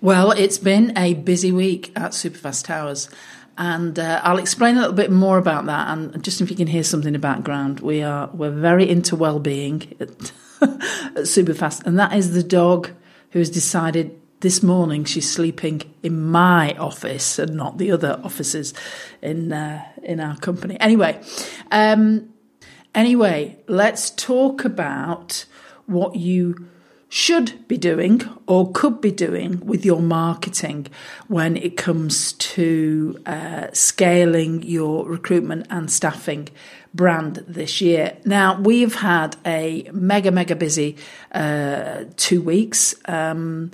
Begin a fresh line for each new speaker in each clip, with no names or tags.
Well, it's been a busy week at Superfast Towers. And uh, I'll explain a little bit more about that. And just if you can hear something in the background, we are we're very into well-being at, at Superfast, and that is the dog who has decided this morning she's sleeping in my office and not the other offices in uh, in our company. Anyway, um, anyway, let's talk about what you should be doing or could be doing with your marketing when it comes to uh, scaling your recruitment and staffing brand this year. Now, we've had a mega, mega busy uh, two weeks. Um,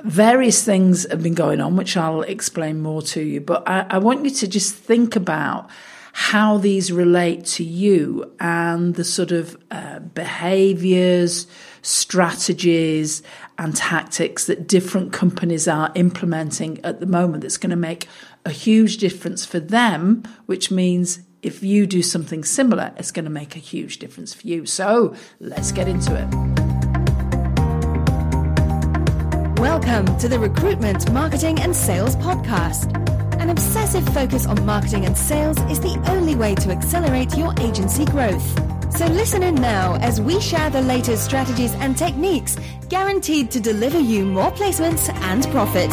various things have been going on, which I'll explain more to you, but I, I want you to just think about how these relate to you and the sort of uh, behaviors, strategies, and tactics that different companies are implementing at the moment that's going to make a huge difference for them, which means if you do something similar, it's going to make a huge difference for you. So let's get into it.
Welcome to the Recruitment, Marketing and Sales Podcast an obsessive focus on marketing and sales is the only way to accelerate your agency growth. So listen in now as we share the latest strategies and techniques guaranteed to deliver you more placements and profit.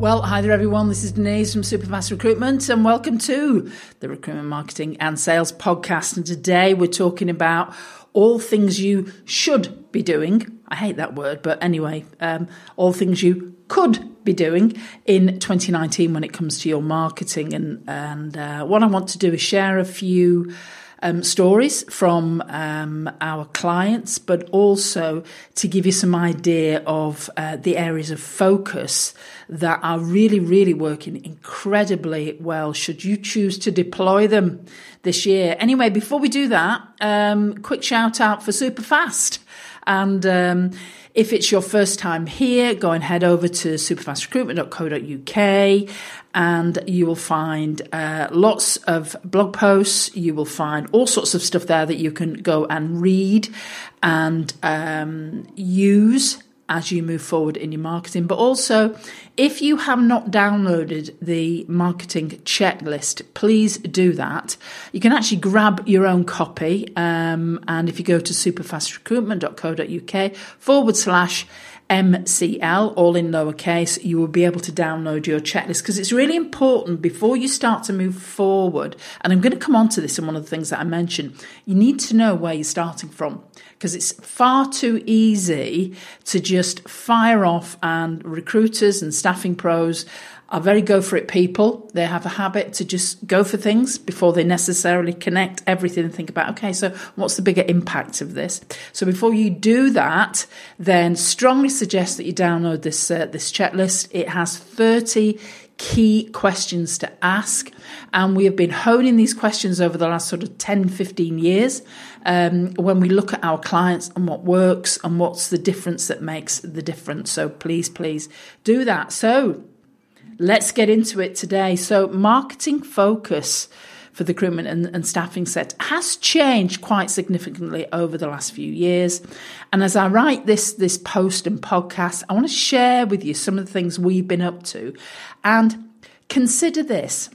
Well, hi there, everyone. This is Denise from Superfast Recruitment, and welcome to the Recruitment Marketing and Sales Podcast. And today we're talking about all things you should be doing. I hate that word, but anyway, um, all things you could be doing in 2019 when it comes to your marketing. And, and uh, what I want to do is share a few um, stories from um, our clients, but also to give you some idea of uh, the areas of focus that are really, really working incredibly well should you choose to deploy them this year. Anyway, before we do that, um, quick shout out for Superfast. And um, if it's your first time here, go and head over to superfastrecruitment.co.uk and you will find uh, lots of blog posts. You will find all sorts of stuff there that you can go and read and um, use as you move forward in your marketing. But also, if you have not downloaded the marketing checklist, please do that. You can actually grab your own copy. Um, and if you go to superfastrecruitment.co.uk forward slash MCL, all in lowercase, you will be able to download your checklist because it's really important before you start to move forward. And I'm going to come on to this in one of the things that I mentioned. You need to know where you're starting from because it's far too easy to just fire off and recruiters and staffing pros are very go for it people. They have a habit to just go for things before they necessarily connect everything and think about, okay, so what's the bigger impact of this? So before you do that, then strongly suggest that you download this, uh, this checklist. It has 30 key questions to ask. And we have been honing these questions over the last sort of 10, 15 years um, when we look at our clients and what works and what's the difference that makes the difference. So please, please do that. So Let's get into it today. So, marketing focus for the recruitment and, and, staffing set has changed quite significantly over the last few years. And as I write this, this post and podcast, I want to share with you some of the things we've been up to. And consider this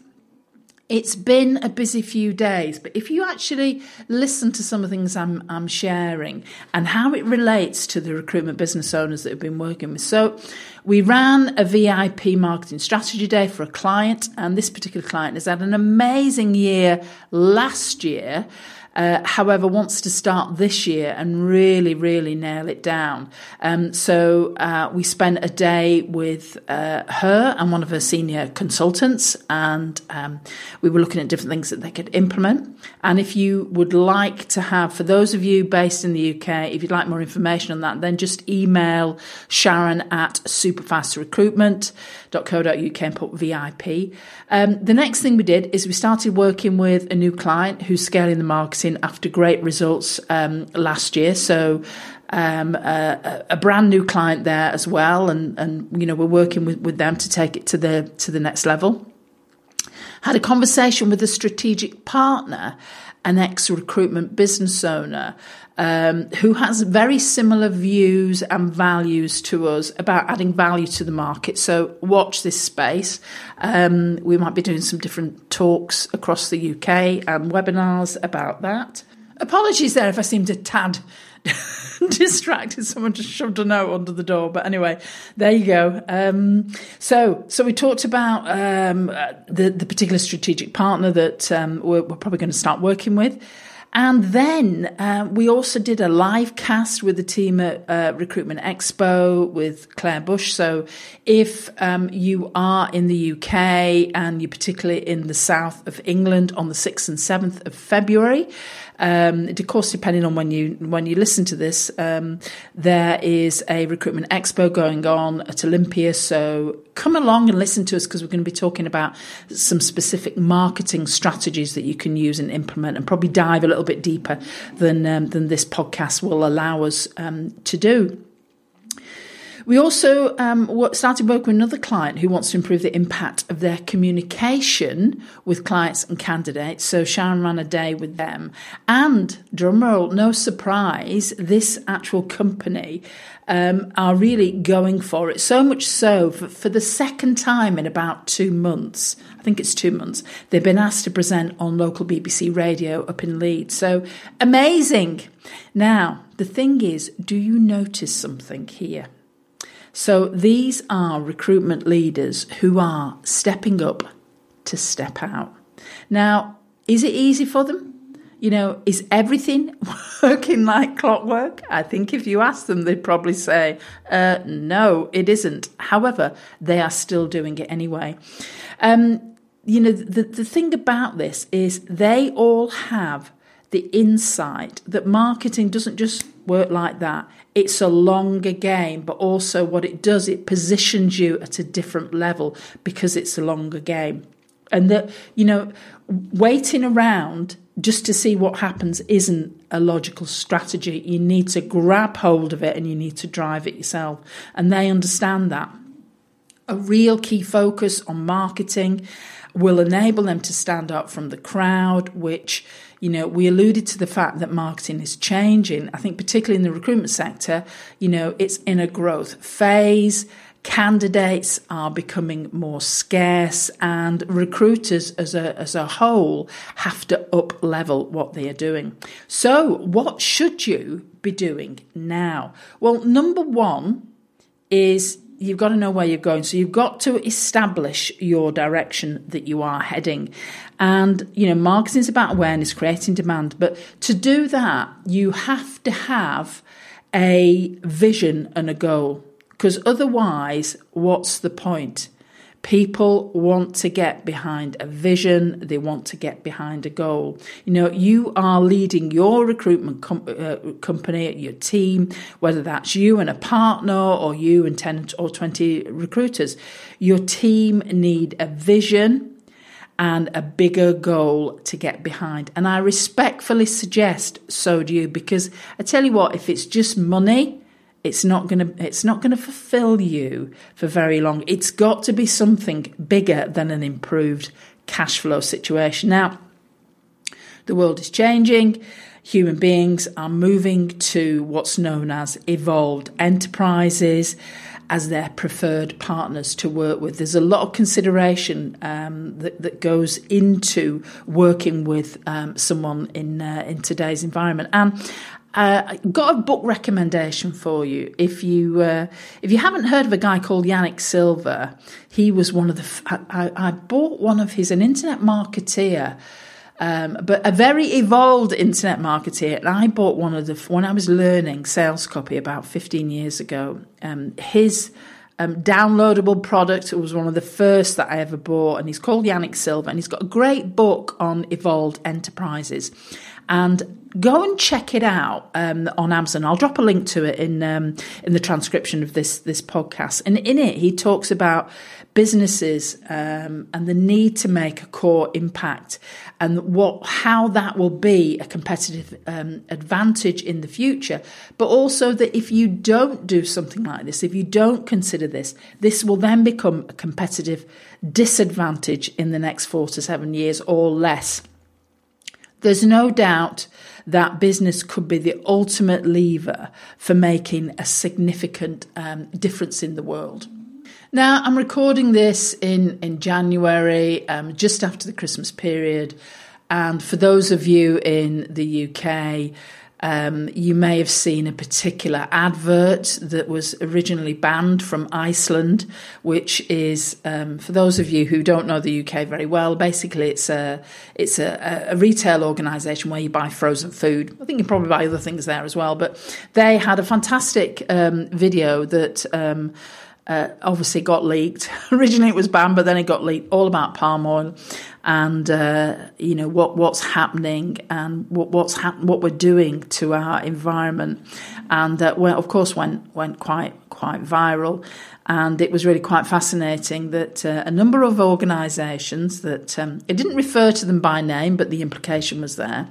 it's been a busy few days, but if you actually listen to some of the things I'm, I'm sharing and how it relates to the recruitment business owners that have been working with. So, we ran a VIP marketing strategy day for a client, and this particular client has had an amazing year last year uh, however, wants to start this year and really, really nail it down. Um, so uh, we spent a day with uh, her and one of her senior consultants, and um, we were looking at different things that they could implement. And if you would like to have, for those of you based in the UK, if you'd like more information on that, then just email Sharon at superfastrecruitment.co.uk and put VIP. Um, the next thing we did is we started working with a new client who's scaling the marketing after great results um, last year. So um, a, a, brand new client there as well, and and you know we're working with, with them to take it to the to the next level. Had a conversation with a strategic partner, an ex recruitment business owner, um, who has very similar views and values to us about adding value to the market. So watch this space. Um, we might be doing some different talks across the UK and webinars about that. Apologies there if I seemed a tad distracted. Someone just shoved a note under the door. But anyway, there you go. Um, so, so we talked about um, the the particular strategic partner that um, we're, we're, probably going to start working with. And then uh, we also did a live cast with the team at uh, Recruitment Expo with Claire Bush. So if um, you are in the UK and you're particularly in the south of England on the 6th and 7th of February, um, of course, depending on when you when you listen to this, um, there is a recruitment expo going on at Olympia. So come along and listen to us because we're going to be talking about some specific marketing strategies that you can use and implement, and probably dive a little bit deeper than um, than this podcast will allow us um, to do. We also um, started working with another client who wants to improve the impact of their communication with clients and candidates. So Sharon ran a day with them. And drumroll, no surprise, this actual company um, are really going for it. So much so, for, for the second time in about two months, I think it's two months, they've been asked to present on local BBC radio up in Leeds. So amazing. Now, the thing is, do you notice something here? So these are recruitment leaders who are stepping up to step out. Now, is it easy for them? You know, is everything working like clockwork? I think if you ask them, they'd probably say, uh, no, it isn't. However, they are still doing it anyway. Um, you know, the, the thing about this is they all have the insight that marketing doesn't just work like that it's a longer game, but also what it does, it positions you at a different level because it's a longer game. And that, you know, waiting around just to see what happens isn't a logical strategy. You need to grab hold of it and you need to drive it yourself. And they understand that. A real key focus on marketing will enable them to stand up from the crowd, which you know, we alluded to the fact that marketing is changing. I think, particularly in the recruitment sector, you know, it's in a growth phase. Candidates are becoming more scarce, and recruiters as a, as a whole have to up level what they are doing. So, what should you be doing now? Well, number one is you've got to know where you're going. So you've got to establish your direction that you are heading. And, you know, marketing is about awareness, creating demand. But to do that, you have to have a vision and a goal. Because otherwise, what's the point? People want to get behind a vision, they want to get behind a goal. You know, you are leading your recruitment com- uh, company, your team, whether that's you and a partner or you and 10 or 20 recruiters. Your team need a vision and a bigger goal to get behind. And I respectfully suggest so do you because I tell you what, if it's just money, it's not going to it's not going to fulfill you for very long. It's got to be something bigger than an improved cash flow situation. Now, the world is changing. Human beings are moving to what's known as evolved enterprises as their preferred partners to work with. There's a lot of consideration um, that, that, goes into working with um, someone in uh, in today's environment, and uh, got a book recommendation for you. If you uh, if you haven't heard of a guy called Yanik Silver, he was one of the. F- I, I bought one of his an internet marketeer. Um, but a very evolved internet marketeer. And I bought one of the when I was learning sales copy about 15 years ago. Um, his um, downloadable product was one of the first that I ever bought, and he's called Yanik Silver, and he's got a great book on evolved enterprises. And go and check it out um, on Amazon. I'll drop a link to it in um, in the transcription of this this podcast. And in it, he talks about businesses um, and the need to make a core impact and what how that will be a competitive um, advantage in the future but also that if you don't do something like this if you don't consider this this will then become a competitive disadvantage in the next 4 to 7 years or less there's no doubt that business could be the ultimate lever for making a significant um, difference in the world. Now, I'm recording this in, in January, um, just after the Christmas period. And for those of you in the UK, um, you may have seen a particular advert that was originally banned from Iceland, which is, um, for those of you who don't know the UK very well, basically it's a it's a, a retail organisation where you buy frozen food. I think you probably buy other things there as well, but they had a fantastic um, video that um, uh, obviously got leaked. Originally, it was banned, but then it got leaked. All about palm oil, and uh, you know what what's happening and what what's hap- what we're doing to our environment, and uh, well, of course, went went quite quite viral. And it was really quite fascinating that uh, a number of organisations that um, it didn't refer to them by name, but the implication was there,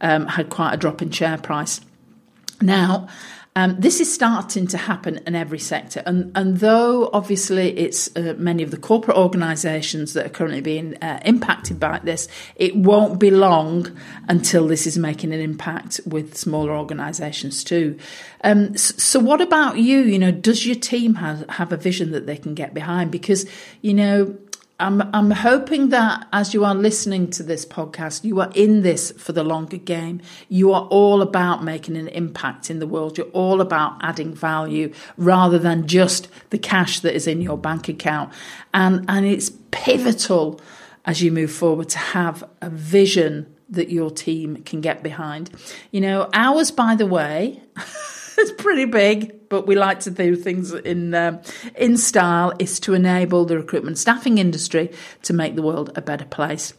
um, had quite a drop in share price. Now, um, this is starting to happen in every sector, and and though obviously it's uh, many of the corporate organisations that are currently being uh, impacted by this, it won't be long until this is making an impact with smaller organisations too. Um, so, what about you? You know, does your team have have a vision that they can get behind? Because you know I'm I'm hoping that as you are listening to this podcast, you are in this for the longer game. You are all about making an impact in the world. You're all about adding value rather than just the cash that is in your bank account. And and it's pivotal as you move forward to have a vision that your team can get behind. You know, ours by the way is pretty big, but we like to do things in uh, in style. Is to enable the recruitment staffing industry to make the world a better place,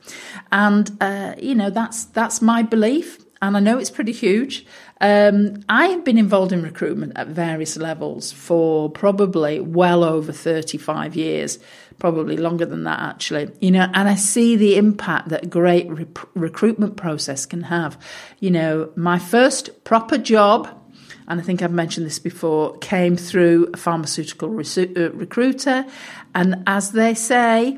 and uh, you know that's that's my belief, and I know it's pretty huge. Um, I have been involved in recruitment at various levels for probably well over 35 years, probably longer than that actually. You know, and I see the impact that a great re- recruitment process can have. You know, my first proper job and I think I've mentioned this before, came through a pharmaceutical resu- uh, recruiter. And as they say,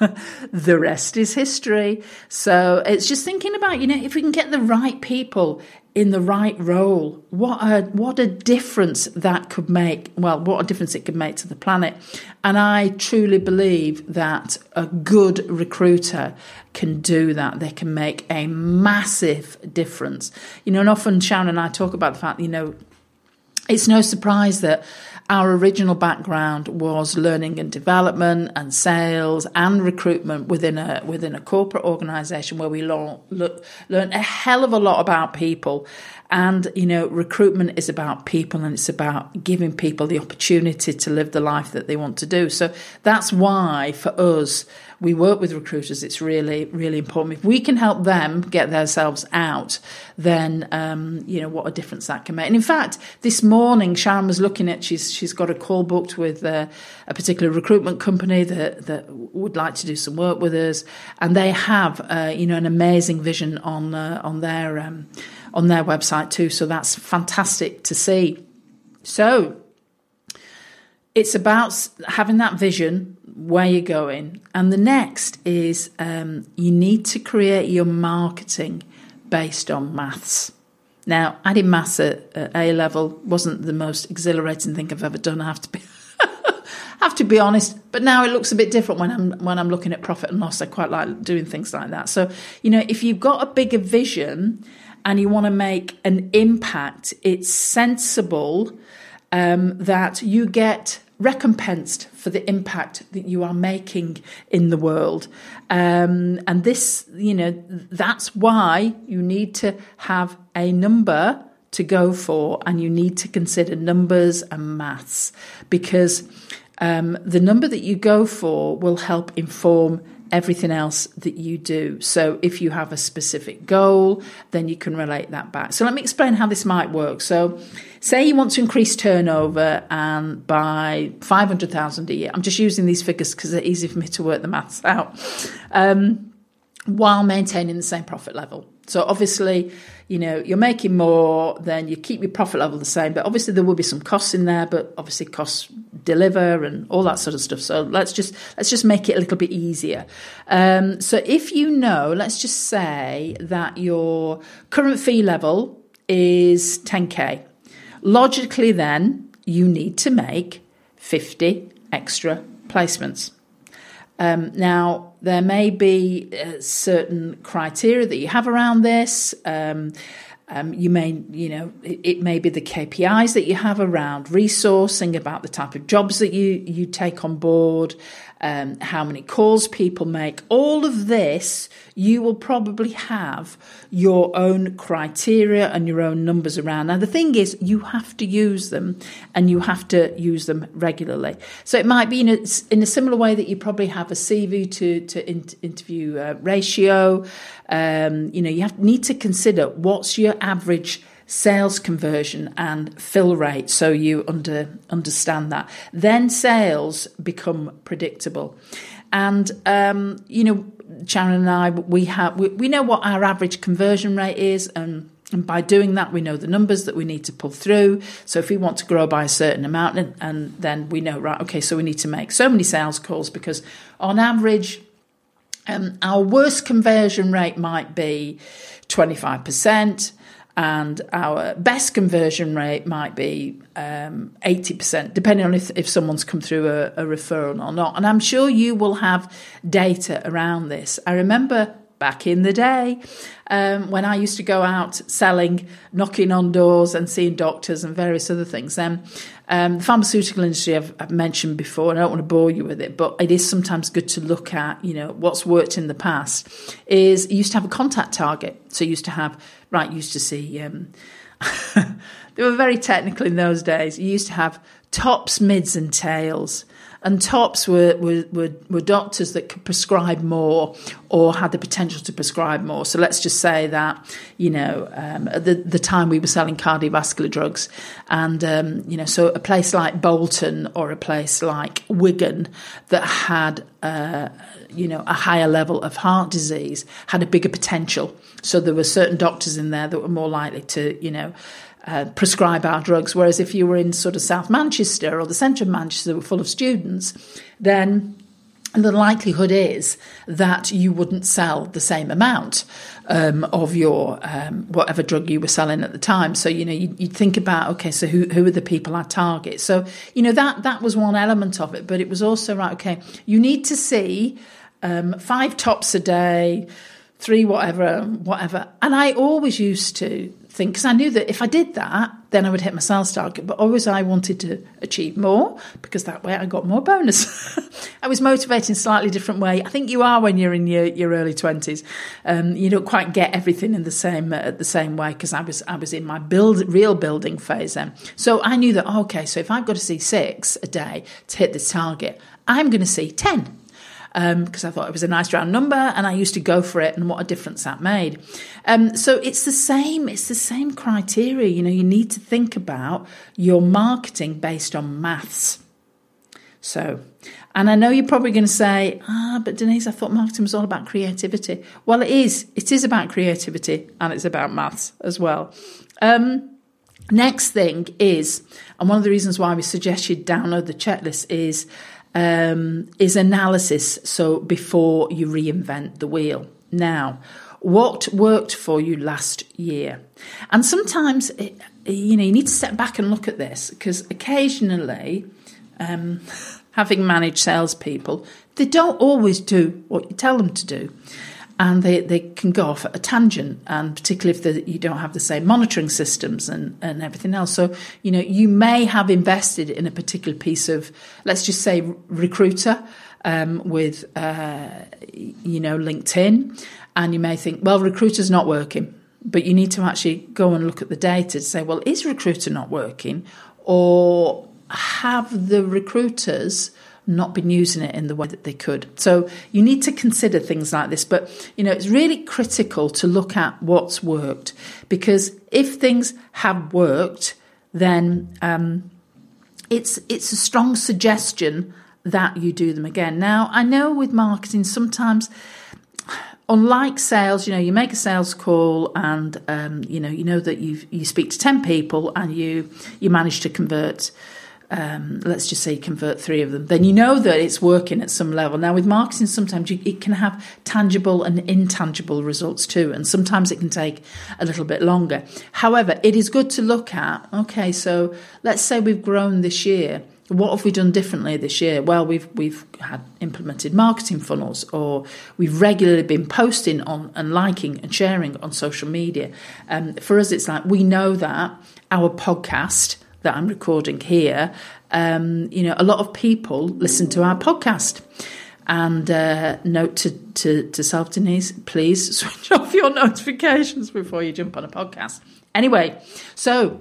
the rest is history. So it's just thinking about, you know, if we can get the right people in the right role, what a what a difference that could make. Well, what a difference it could make to the planet. And I truly believe that a good recruiter can do that. They can make a massive difference. You know, and often Sharon and I talk about the fact, you know, it's no surprise that our original background was learning and development and sales and recruitment within a within a corporate organization where we learn, learn a hell of a lot about people and, you know, recruitment is about people and it's about giving people the opportunity to live the life that they want to do. So that's why for us, we work with recruiters. It's really, really important. If we can help them get themselves out, then, um, you know, what a difference that can make. And in fact, this morning, Sharon was looking at, she's, she's got a call booked with uh, a particular recruitment company that, that would like to do some work with us. And they have, uh, you know, an amazing vision on, uh, on their, um, on their website too. So that's fantastic to see. So it's about having that vision where you're going. And the next is um, you need to create your marketing based on maths. Now, adding maths at, at A level wasn't the most exhilarating thing I've ever done. I have to be have to be honest. But now it looks a bit different when I'm when I'm looking at profit and loss. I quite like doing things like that. So you know, if you've got a bigger vision and you want to make an impact, it's sensible um, that you get recompensed for the impact that you are making in the world. Um, and this, you know, that's why you need to have a number to go for and you need to consider numbers and maths because um, the number that you go for will help inform everything else that you do. So if you have a specific goal, then you can relate that back. So let me explain how this might work. So say you want to increase turnover and by 500,000 a year. I'm just using these figures because they're easy for me to work the maths out. Um, while maintaining the same profit level. So obviously, you know, you're making more, then you keep your profit level the same, but obviously there will be some costs in there, but obviously costs deliver and all that sort of stuff. So let's just let's just make it a little bit easier. Um, so if you know, let's just say that your current fee level is 10k. Logically, then you need to make 50 extra placements. Um, now, there may be uh, certain criteria that you have around this. Um, um, you may, you know, it, it, may be the KPIs that you have around resourcing, about the type of jobs that you you take on board, um, how many calls people make. All of this, you will probably have your own criteria and your own numbers around. Now, the thing is, you have to use them and you have to use them regularly. So it might be in a, in a similar way that you probably have a CV to, to in, interview uh, ratio. Um, you know, you have, need to consider what's your average sales conversion and fill rate so you under, understand that. Then sales become predictable. And, um, you know, Sharon and I, we have, we, we know what our average conversion rate is and and by doing that, we know the numbers that we need to pull through. So if we want to grow by a certain amount, and, and, then we know, right, okay, so we need to make so many sales calls because on average, um, our worst conversion rate might be 25% and our best conversion rate might be um, 80%, depending on if, if someone's come through a, a referral or not. And I'm sure you will have data around this. I remember back in the day um, when I used to go out selling, knocking on doors and seeing doctors and various other things. Then um, the pharmaceutical industry I've, I've, mentioned before, and I don't want to bore you with it, but it is sometimes good to look at, you know, what's worked in the past. Is you used to have a contact target, so you used to have right, used to see. Um, they were very technical in those days. You used to have tops, mids, and tails. And tops were, were, were, were, doctors that could prescribe more or had the potential to prescribe more. So let's just say that, you know, um, at the, the time we were selling cardiovascular drugs. And, um, you know, so a place like Bolton or a place like Wigan that had, uh, you know, a higher level of heart disease had a bigger potential. So there were certain doctors in there that were more likely to, you know, uh, prescribe our drugs. Whereas if you were in sort of South Manchester or the centre of Manchester that were full of students, then the likelihood is that you wouldn't sell the same amount um, of your um, whatever drug you were selling at the time. So you know you'd, you'd, think about okay, so who who are the people I target? So you know that that was one element of it, but it was also right. Okay, you need to see um, five tops a day, three whatever whatever, and I always used to thing because I knew that if I did that, then I would hit my sales target. But always I wanted to achieve more because that way I got more bonus. I was motivated in a slightly different way. I think you are when you're in your, your early twenties. Um, you don't quite get everything in the same uh, the same way because I was I was in my build real building phase then. So I knew that okay, so if I've got to see six a day to hit this target, I'm going to see ten because um, I thought it was a nice round number and I used to go for it and what a difference that made. Um, so it's the same, it's the same criteria. You know, you need to think about your marketing based on maths. So, and I know you're probably going to say, ah, but Denise, I thought marketing was all about creativity. Well, it is. It is about creativity and it's about maths as well. Um, next thing is, and one of the reasons why we suggest you download the checklist is um, is analysis. So before you reinvent the wheel. Now, what worked for you last year? And sometimes, it, you know, you need to step back and look at this because occasionally, um, having managed salespeople, they don't always do what you tell them to do and they, they can go off at a tangent, and particularly if the, you don't have the same monitoring systems and, and everything else. So, you know, you may have invested in a particular piece of, let's just say, recruiter um, with, uh, you know, LinkedIn, and you may think, well, recruiter's not working. But you need to actually go and look at the data to say, well, is recruiter not working? Or have the recruiters not been using it in the way that they could. So you need to consider things like this. But, you know, it's really critical to look at what's worked because if things have worked, then um, it's it's a strong suggestion that you do them again. Now, I know with marketing sometimes unlike sales, you know, you make a sales call and um, you know you know that you you speak to ten people and you you manage to convert. Um, let's just say convert three of them, then you know that it's working at some level. Now, with marketing, sometimes you, it can have tangible and intangible results too, and sometimes it can take a little bit longer. However, it is good to look at okay, so let's say we've grown this year what have we done differently this year? Well, we've we've had implemented marketing funnels, or we've regularly been posting on and liking and sharing on social media. Um, for us, it's like we know that our podcast that I'm recording here, um, you know, a lot of people listen to our podcast. And uh, note to, to, to self Denise, please switch off your notifications before you jump on a podcast. Anyway, so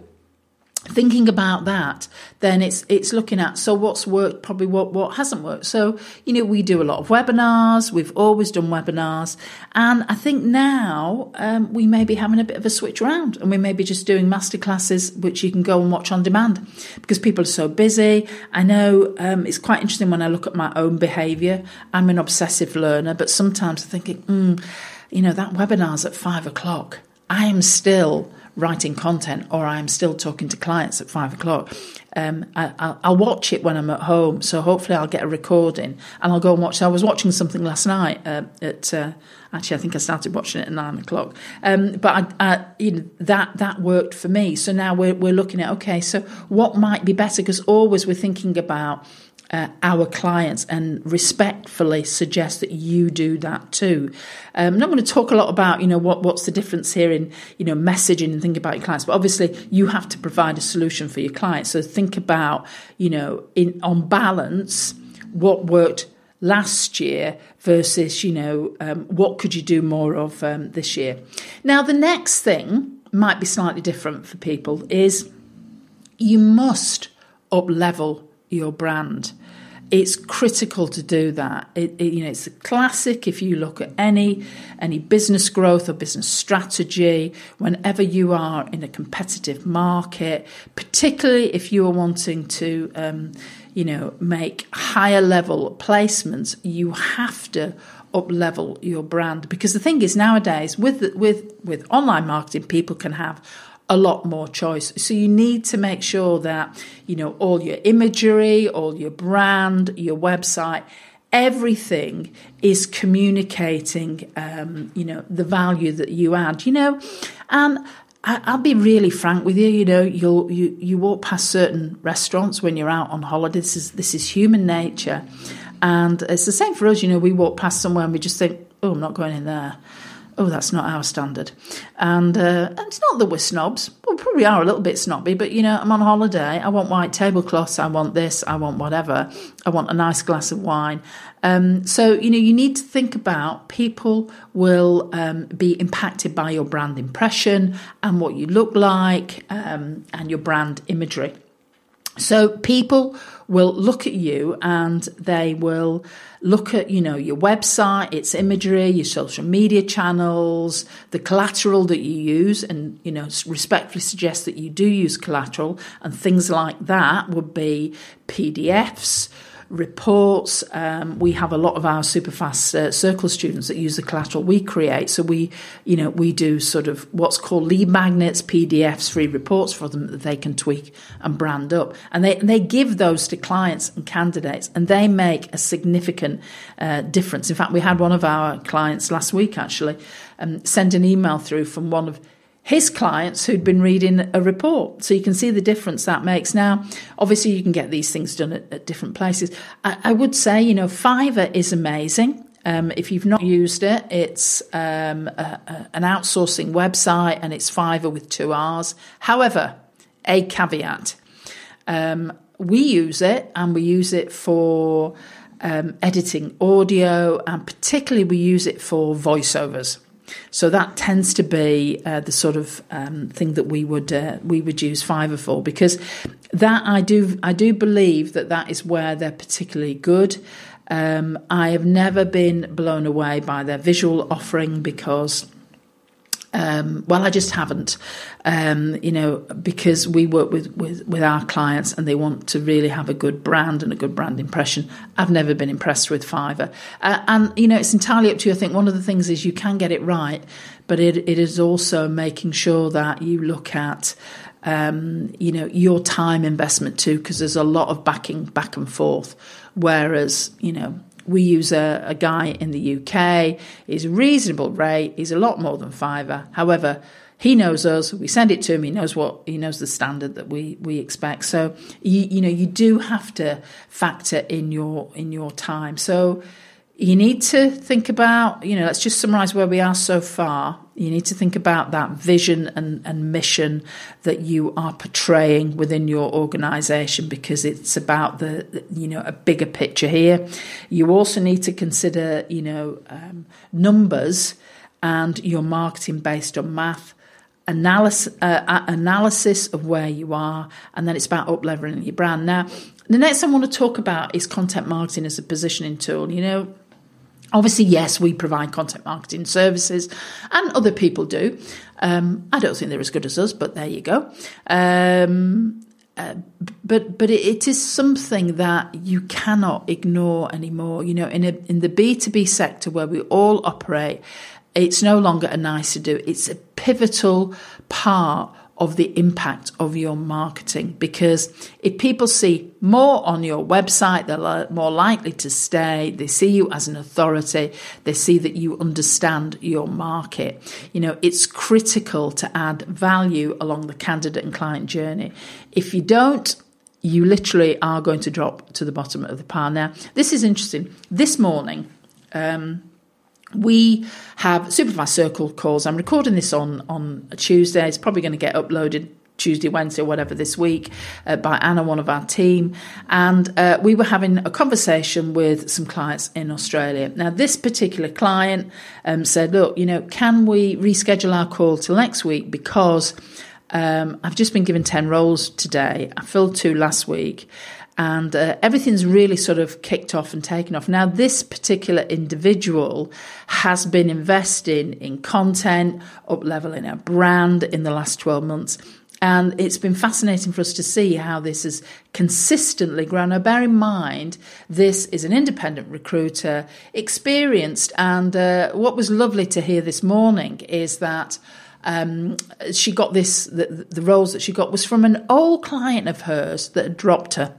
thinking about that then it's it's looking at so what's worked probably what what hasn't worked. So you know we do a lot of webinars. We've always done webinars. And i think now um, we may be having a bit of a switch around and we may be just doing masterclasses which you can go and watch on demand because people are so busy. I know um, it's quite interesting when i look at my own behavior. I'm an obsessive learner but sometimes i'm thinking mm, you know that webinar's at five o'clock. I am still writing content or I'm still talking to clients at five o'clock. Um, I, will watch it when I'm at home. So hopefully I'll get a recording and I'll go and watch. I was watching something last night uh, at. Uh, actually, I think I started watching it at nine o'clock. Um, but I, I, you know, that that worked for me. So now we're we're looking at okay, so what might be better? Because always we're thinking about uh, our clients and respectfully suggest that you do that too. Um, I'm not going to talk a lot about you know what what's the difference here in you know messaging and thinking about your clients, but obviously you have to provide a solution for your clients. So think about you know in on balance what worked last year versus you know um, what could you do more of um, this year. Now the next thing might be slightly different for people is you must up level your brand it's critical to do that. It, it, you know, it's a classic. If you look at any any business growth or business strategy, whenever you are in a competitive market, particularly if you are wanting to, um, you know, make higher level placements, you have to up level your brand because the thing is nowadays with with with online marketing, people can have a lot more choice. So you need to make sure that, you know, all your imagery, all your brand, your website, everything is communicating, um, you know, the value that you add, you know, and I, will be really frank with you. You know, you'll you you walk past certain restaurants when you're out on holiday. This is this is human nature, and it's the same for us. You know, we walk past somewhere and we just think, "Oh, I'm not going in there." Oh, that's not our standard. And, uh, it's not that we're snobs. We probably are a little bit snobby, but you know, I'm on holiday. I want white tablecloths. I want this. I want whatever. I want a nice glass of wine. Um, so, you know, you need to think about people will um, be impacted by your brand impression and what you look like um, and your brand imagery. So people will look at you and they will look at, you know, your website, its imagery, your social media channels, the collateral that you use, and, you know, respectfully suggest that you do use collateral and things like that would be PDFs, reports. Um, we have a lot of our super fast uh, circle students that use the collateral we create. So we, you know, we do sort of what's called lead magnets, PDFs, free reports for them that they can tweak and brand up, and they and they give those to clients and candidates, and they make a significant uh, difference. In fact, we had one of our clients last week actually um, send an email through from one of his clients who'd been reading a report. So you can see the difference that makes. Now, obviously, you can get these things done at, at different places. I, I, would say, you know, Fiverr is amazing. Um, if you've not used it, it's um, a, a, an outsourcing website and it's Fiverr with two R's. However, a caveat um, we use it and we use it for um, editing audio and particularly we use it for voiceovers. So that tends to be uh, the sort of um, thing that we would uh, we would use Fiverr for because that I do I do believe that that is where they're particularly good. Um, I have never been blown away by their visual offering because um, well, I just haven't, um, you know, because we work with, with, with our clients and they want to really have a good brand and a good brand impression. I've never been impressed with Fiverr. Uh, and, you know, it's entirely up to you. I think one of the things is you can get it right, but it, it is also making sure that you look at, um, you know, your time investment too, because there's a lot of backing back and forth. Whereas, you know, we use a, a, guy in the UK. He's reasonable rate. He's a lot more than Fiverr. However, he knows us. We send it to him. He knows what he knows the standard that we we expect. So you you know you do have to factor in your in your time. So you need to think about, you know, let's just summarize where we are so far. You need to think about that vision and, and mission that you are portraying within your organization because it's about the, you know, a bigger picture here. You also need to consider, you know, um, numbers and your marketing based on math. Analysis, uh, analysis of where you are, and then it's about up leveling your brand. Now, the next I want to talk about is content marketing as a positioning tool. You know, Obviously, yes, we provide content marketing services, and other people do. Um, I don't think they're as good as us, but there you go. Um, uh, but but it, it is something that you cannot ignore anymore. You know, in a, in the B two B sector where we all operate, it's no longer a nice to do. It's a pivotal part of the impact of your marketing because if people see more on your website, they're more likely to stay. They see you as an authority. They see that you understand your market. You know, it's critical to add value along the candidate and client journey. If you don't, you literally are going to drop to the bottom of the pile. Now, this is interesting. This morning, um, we have Superfast Circle calls. I'm recording this on on Tuesday. It's probably going to get uploaded Tuesday, Wednesday, or whatever this week uh, by Anna, one of our team. And uh, we were having a conversation with some clients in Australia. Now, this particular client um, said, Look, you know, can we reschedule our call till next week? Because um, I've just been given 10 roles today. I filled two last week and uh, everything's really sort of kicked off and taken off. Now, this particular individual has been investing in content, up leveling a brand in the last 12 months. And it's been fascinating for us to see how this has consistently grown. Now, bear in mind, this is an independent recruiter, experienced. And uh, what was lovely to hear this morning is that um, she got this, the, the roles that she got was from an old client of hers that had dropped her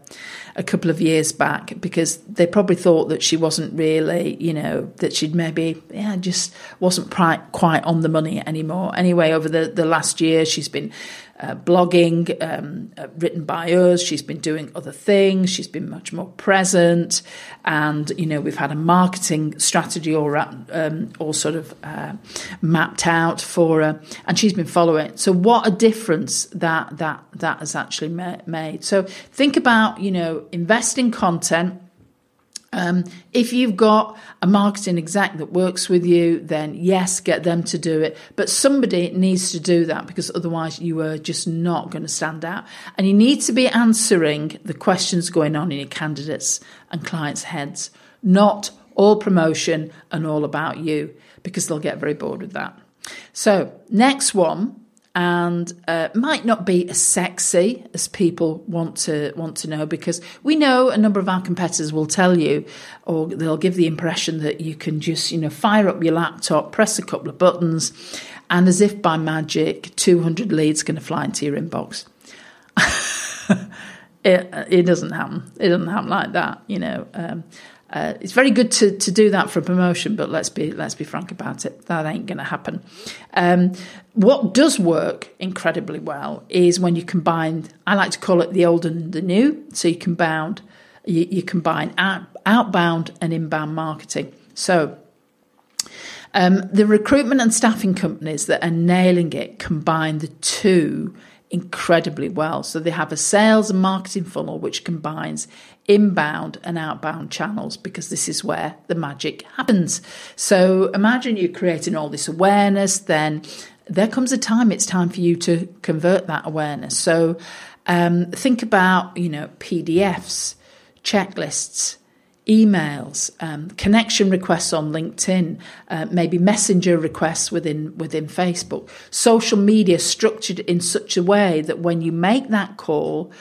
a couple of years back because they probably thought that she wasn't really, you know, that she'd maybe, yeah, just wasn't quite on the money anymore. Anyway, over the, the last year, she's been uh, blogging, um, uh, written by us. She's been doing other things. She's been much more present, and you know we've had a marketing strategy all um, all sort of uh, mapped out for her, and she's been following. So what a difference that that that has actually ma- made. So think about you know investing content um, if you've got a marketing exec that works with you, then yes, get them to do it. But somebody needs to do that because otherwise you are just not going to stand out. And you need to be answering the questions going on in your candidates and clients' heads, not all promotion and all about you, because they'll get very bored with that. So, next one and uh, might not be as sexy as people want to want to know because we know a number of our competitors will tell you or they'll give the impression that you can just you know fire up your laptop press a couple of buttons and as if by magic 200 leads going to fly into your inbox it, it doesn't happen it doesn't happen like that you know um, uh, it's very good to, to do that for a promotion, but let's be let's be frank about it. That ain't going to happen. Um, what does work incredibly well is when you combine. I like to call it the old and the new. So you combine you, you combine out, outbound and inbound marketing. So um, the recruitment and staffing companies that are nailing it combine the two incredibly well. So they have a sales and marketing funnel which combines inbound and outbound channels because this is where the magic happens. So imagine you're creating all this awareness, then there comes a time it's time for you to convert that awareness. So um, think about, you know, PDFs, checklists, emails, um, connection requests on LinkedIn, uh, maybe messenger requests within within Facebook, social media structured in such a way that when you make that call,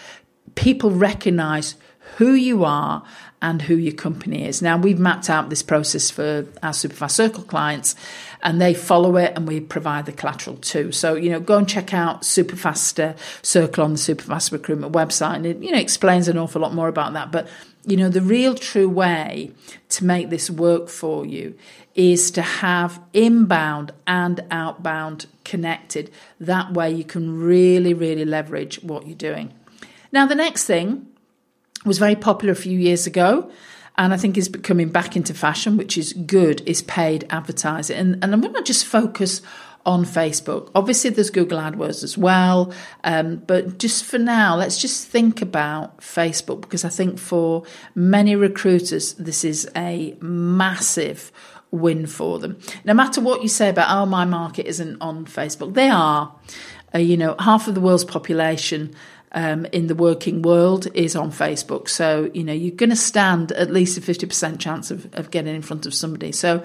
people recognise who you are and who your company is. Now we've mapped out this process for our Superfast Circle clients, and they follow it, and we provide the collateral too. So you know, go and check out Superfast uh, Circle on the Superfast Recruitment website, and it you know explains an awful lot more about that, but you know, the real true way to make this work for you is to have inbound and outbound connected. That way you can really, really leverage what you're doing. Now, the next thing was very popular a few years ago and I think is coming back into fashion, which is good, is paid advertising. And, and I'm going to just focus on Facebook. Obviously, there's Google AdWords as well, um, but just for now, let's just think about Facebook because I think for many recruiters, this is a massive win for them. No matter what you say about, oh, my market isn't on Facebook, they are. Uh, you know, half of the world's population. Um, in the working world is on Facebook. So, you know, you're going to stand at least a 50% chance of, of getting in front of somebody. So,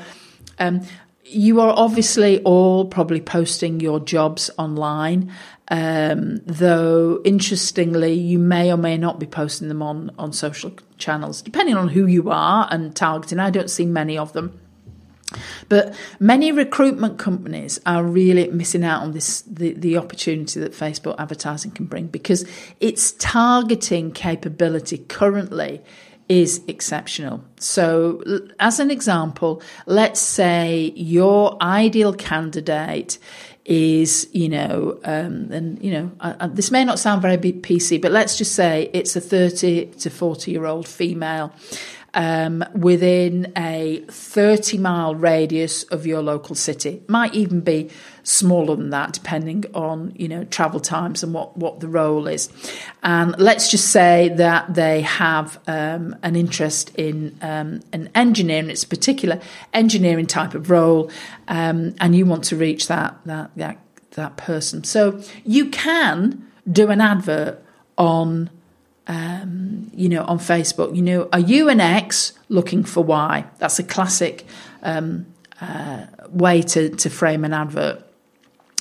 um, you are obviously all probably posting your jobs online, um, though interestingly, you may or may not be posting them on, on social channels, depending on who you are and targeting. I don't see many of them. But many recruitment companies are really missing out on this the, the opportunity that Facebook advertising can bring because its targeting capability currently is exceptional. So, as an example, let's say your ideal candidate is, you know, um, and, you know, uh, this may not sound very PC, but let's just say it's a 30 to 40 year old female um, within a 30 mile radius of your local city. Might even be smaller than that, depending on you know travel times and what what the role is. And let's just say that they have um, an interest in um, an engineering, it's a particular engineering type of role, um, and you want to reach that that that that person. So you can do an advert on um, you know, on Facebook, you know, are you an X looking for Y? That's a classic um, uh, way to, to frame an advert.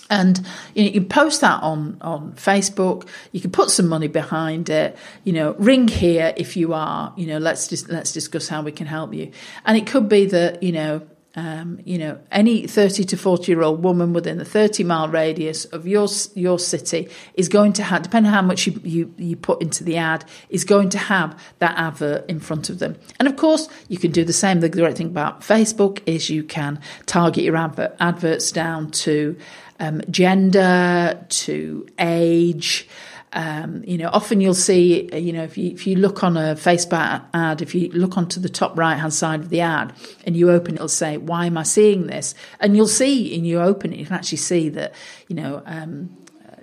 And you, know, you can post that on, on Facebook. You can put some money behind it. You know, ring here if you are. You know, let's just let's discuss how we can help you. And it could be that you know um, you know, any 30 to 40 year old woman within the 30 mile radius of your your city is going to have, depending on how much you, you, you put into the ad, is going to have that advert in front of them. And of course, you can do the same. The great thing about Facebook is you can target your advert, adverts down to um, gender, to age. Um, you know, often you'll see, you know, if you if you look on a Facebook ad, if you look onto the top right hand side of the ad and you open it, it'll say, "Why am I seeing this?" And you'll see, and you open it, you can actually see that, you know. Um,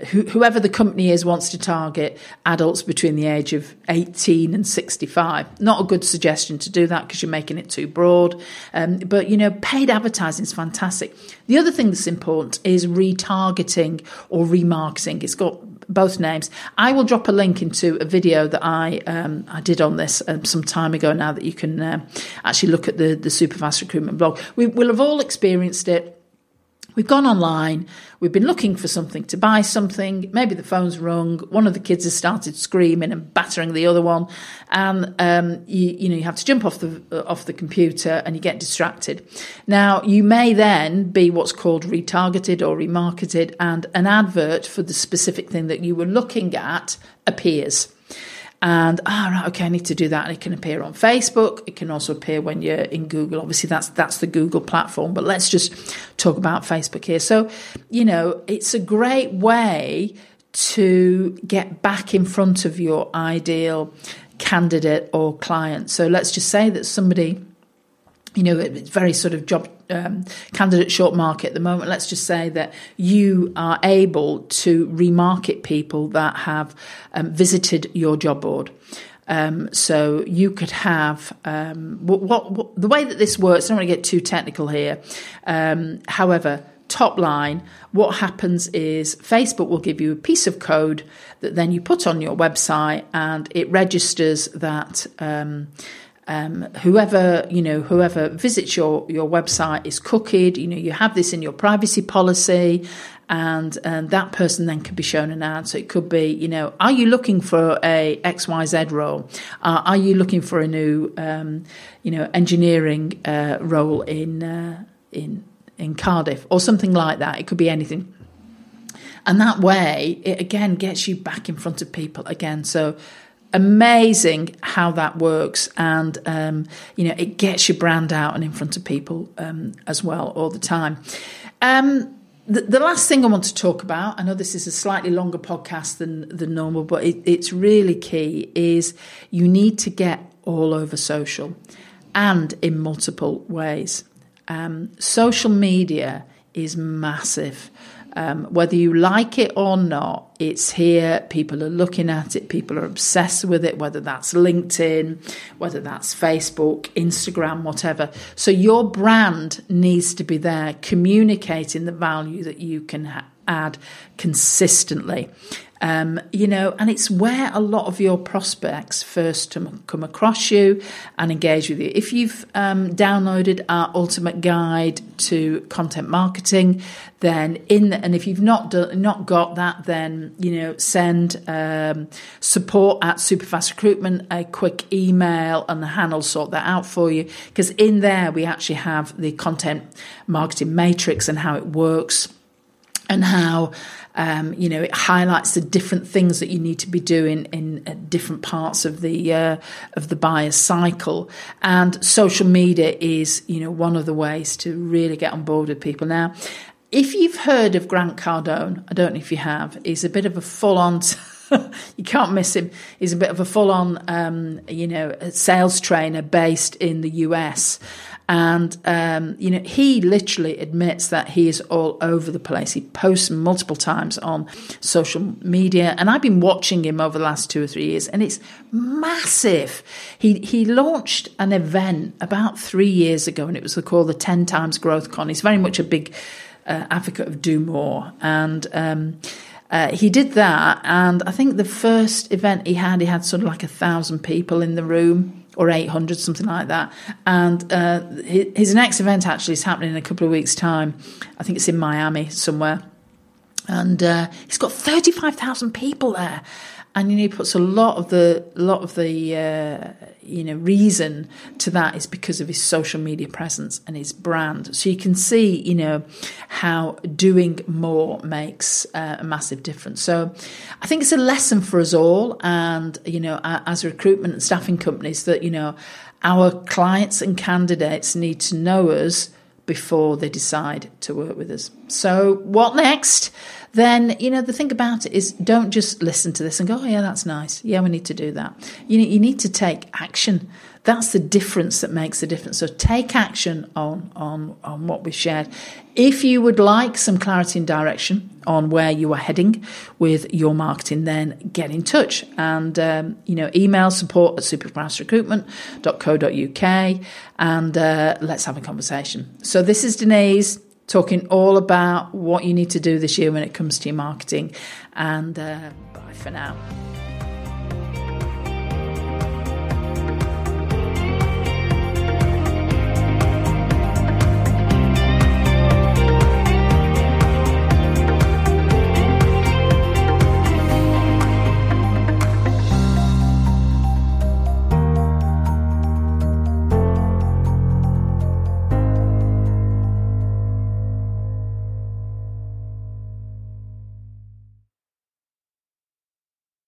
whoever the company is wants to target adults between the age of 18 and 65. Not a good suggestion to do that because you're making it too broad. Um, but, you know, paid advertising is fantastic. The other thing that's important is retargeting or remarketing. It's got both names. I will drop a link into a video that I um, I did on this um, some time ago now that you can uh, actually look at the the Superfast recruitment blog. We will have all experienced it We've gone online, we've been looking for something to buy something, maybe the phone's rung, one of the kids has started screaming and battering the other one, and um, you, you, know you have to jump off the uh, off the computer and you get distracted. Now you may then be what's called retargeted or remarketed, and an advert for the specific thing that you were looking at appears and ah right okay I need to do that. And it can appear on Facebook. It can also appear when you're in Google. Obviously that's that's the Google platform but let's just talk about Facebook here. So you know it's a great way to get back in front of your ideal candidate or client. So let's just say that somebody you know, it's very sort of job um, candidate short market at the moment. Let's just say that you are able to remarket people that have um, visited your job board. Um, so you could have um, what, what, what, the way that this works. I don't want to get too technical here. Um, however, top line, what happens is Facebook will give you a piece of code that then you put on your website, and it registers that. Um, whoever you know, whoever visits your your website is cookied. You know, you have this in your privacy policy, and and that person then could be shown an ad. So it could be, you know, are you looking for a X Y Z role? Uh, are you looking for a new, um, you know, engineering uh, role in uh, in in Cardiff or something like that? It could be anything. And that way, it again gets you back in front of people again. So amazing how that works and um, you know it gets your brand out and in front of people um, as well all the time. Um, the, the, last thing i want to talk about i know this is a slightly longer podcast than, than normal but it, it's really key is you need to get all over social and in multiple ways. Um, social media is massive um, whether you like it or not, it's here. People are looking at it. People are obsessed with it, whether that's LinkedIn, whether that's Facebook, Instagram, whatever. So your brand needs to be there, communicating the value that you can ha- add consistently. Um, you know, and it's where a lot of your prospects first come across you and engage with you. If you've um, downloaded our ultimate guide to content marketing, then in the, and if you've not done, not got that, then you know send um, support at Superfast Recruitment a quick email, and the hand will sort that out for you. Because in there we actually have the content marketing matrix and how it works and how um, you know it highlights the different things that you need to be doing in uh, different parts of the uh, of the buyer cycle and social media is you know one of the ways to really get on board with people now if you've heard of Grant Cardone I don't know if you have he's a bit of a full on you can't miss him. He's a bit of a full on, um, you know, sales trainer based in the US. And, um, you know, he literally admits that he is all over the place. He posts multiple times on social media. And I've been watching him over the last two or three years, and it's massive. He, he launched an event about three years ago, and it was called the 10 Times Growth Con. He's very much a big uh, advocate of do more. And, um, uh, he did that, and I think the first event he had, he had sort of like a thousand people in the room or 800, something like that. And uh, his next event actually is happening in a couple of weeks' time. I think it's in Miami somewhere. And uh, he's got 35,000 people there and you know he puts a lot of the lot of the uh, you know reason to that is because of his social media presence and his brand. So you can see you know how doing more makes uh, a massive difference. So i think it's a lesson for us all and you know as recruitment and staffing companies that you know our clients and candidates need to know us before they decide to work with us so what next then you know the thing about it is don't just listen to this and go, oh yeah, that's nice. Yeah, we need to do that. You know, you need to take action. That's the difference that makes the difference. So take action on on on what we've shared. If you would like some clarity and direction on where you are heading with your marketing, then get in touch and um, you know email support at superfastrecruitment.co.uk and uh, let's have a conversation. So this is Denise talking all about what you need to do this year when it comes to your marketing. And uh, bye for now.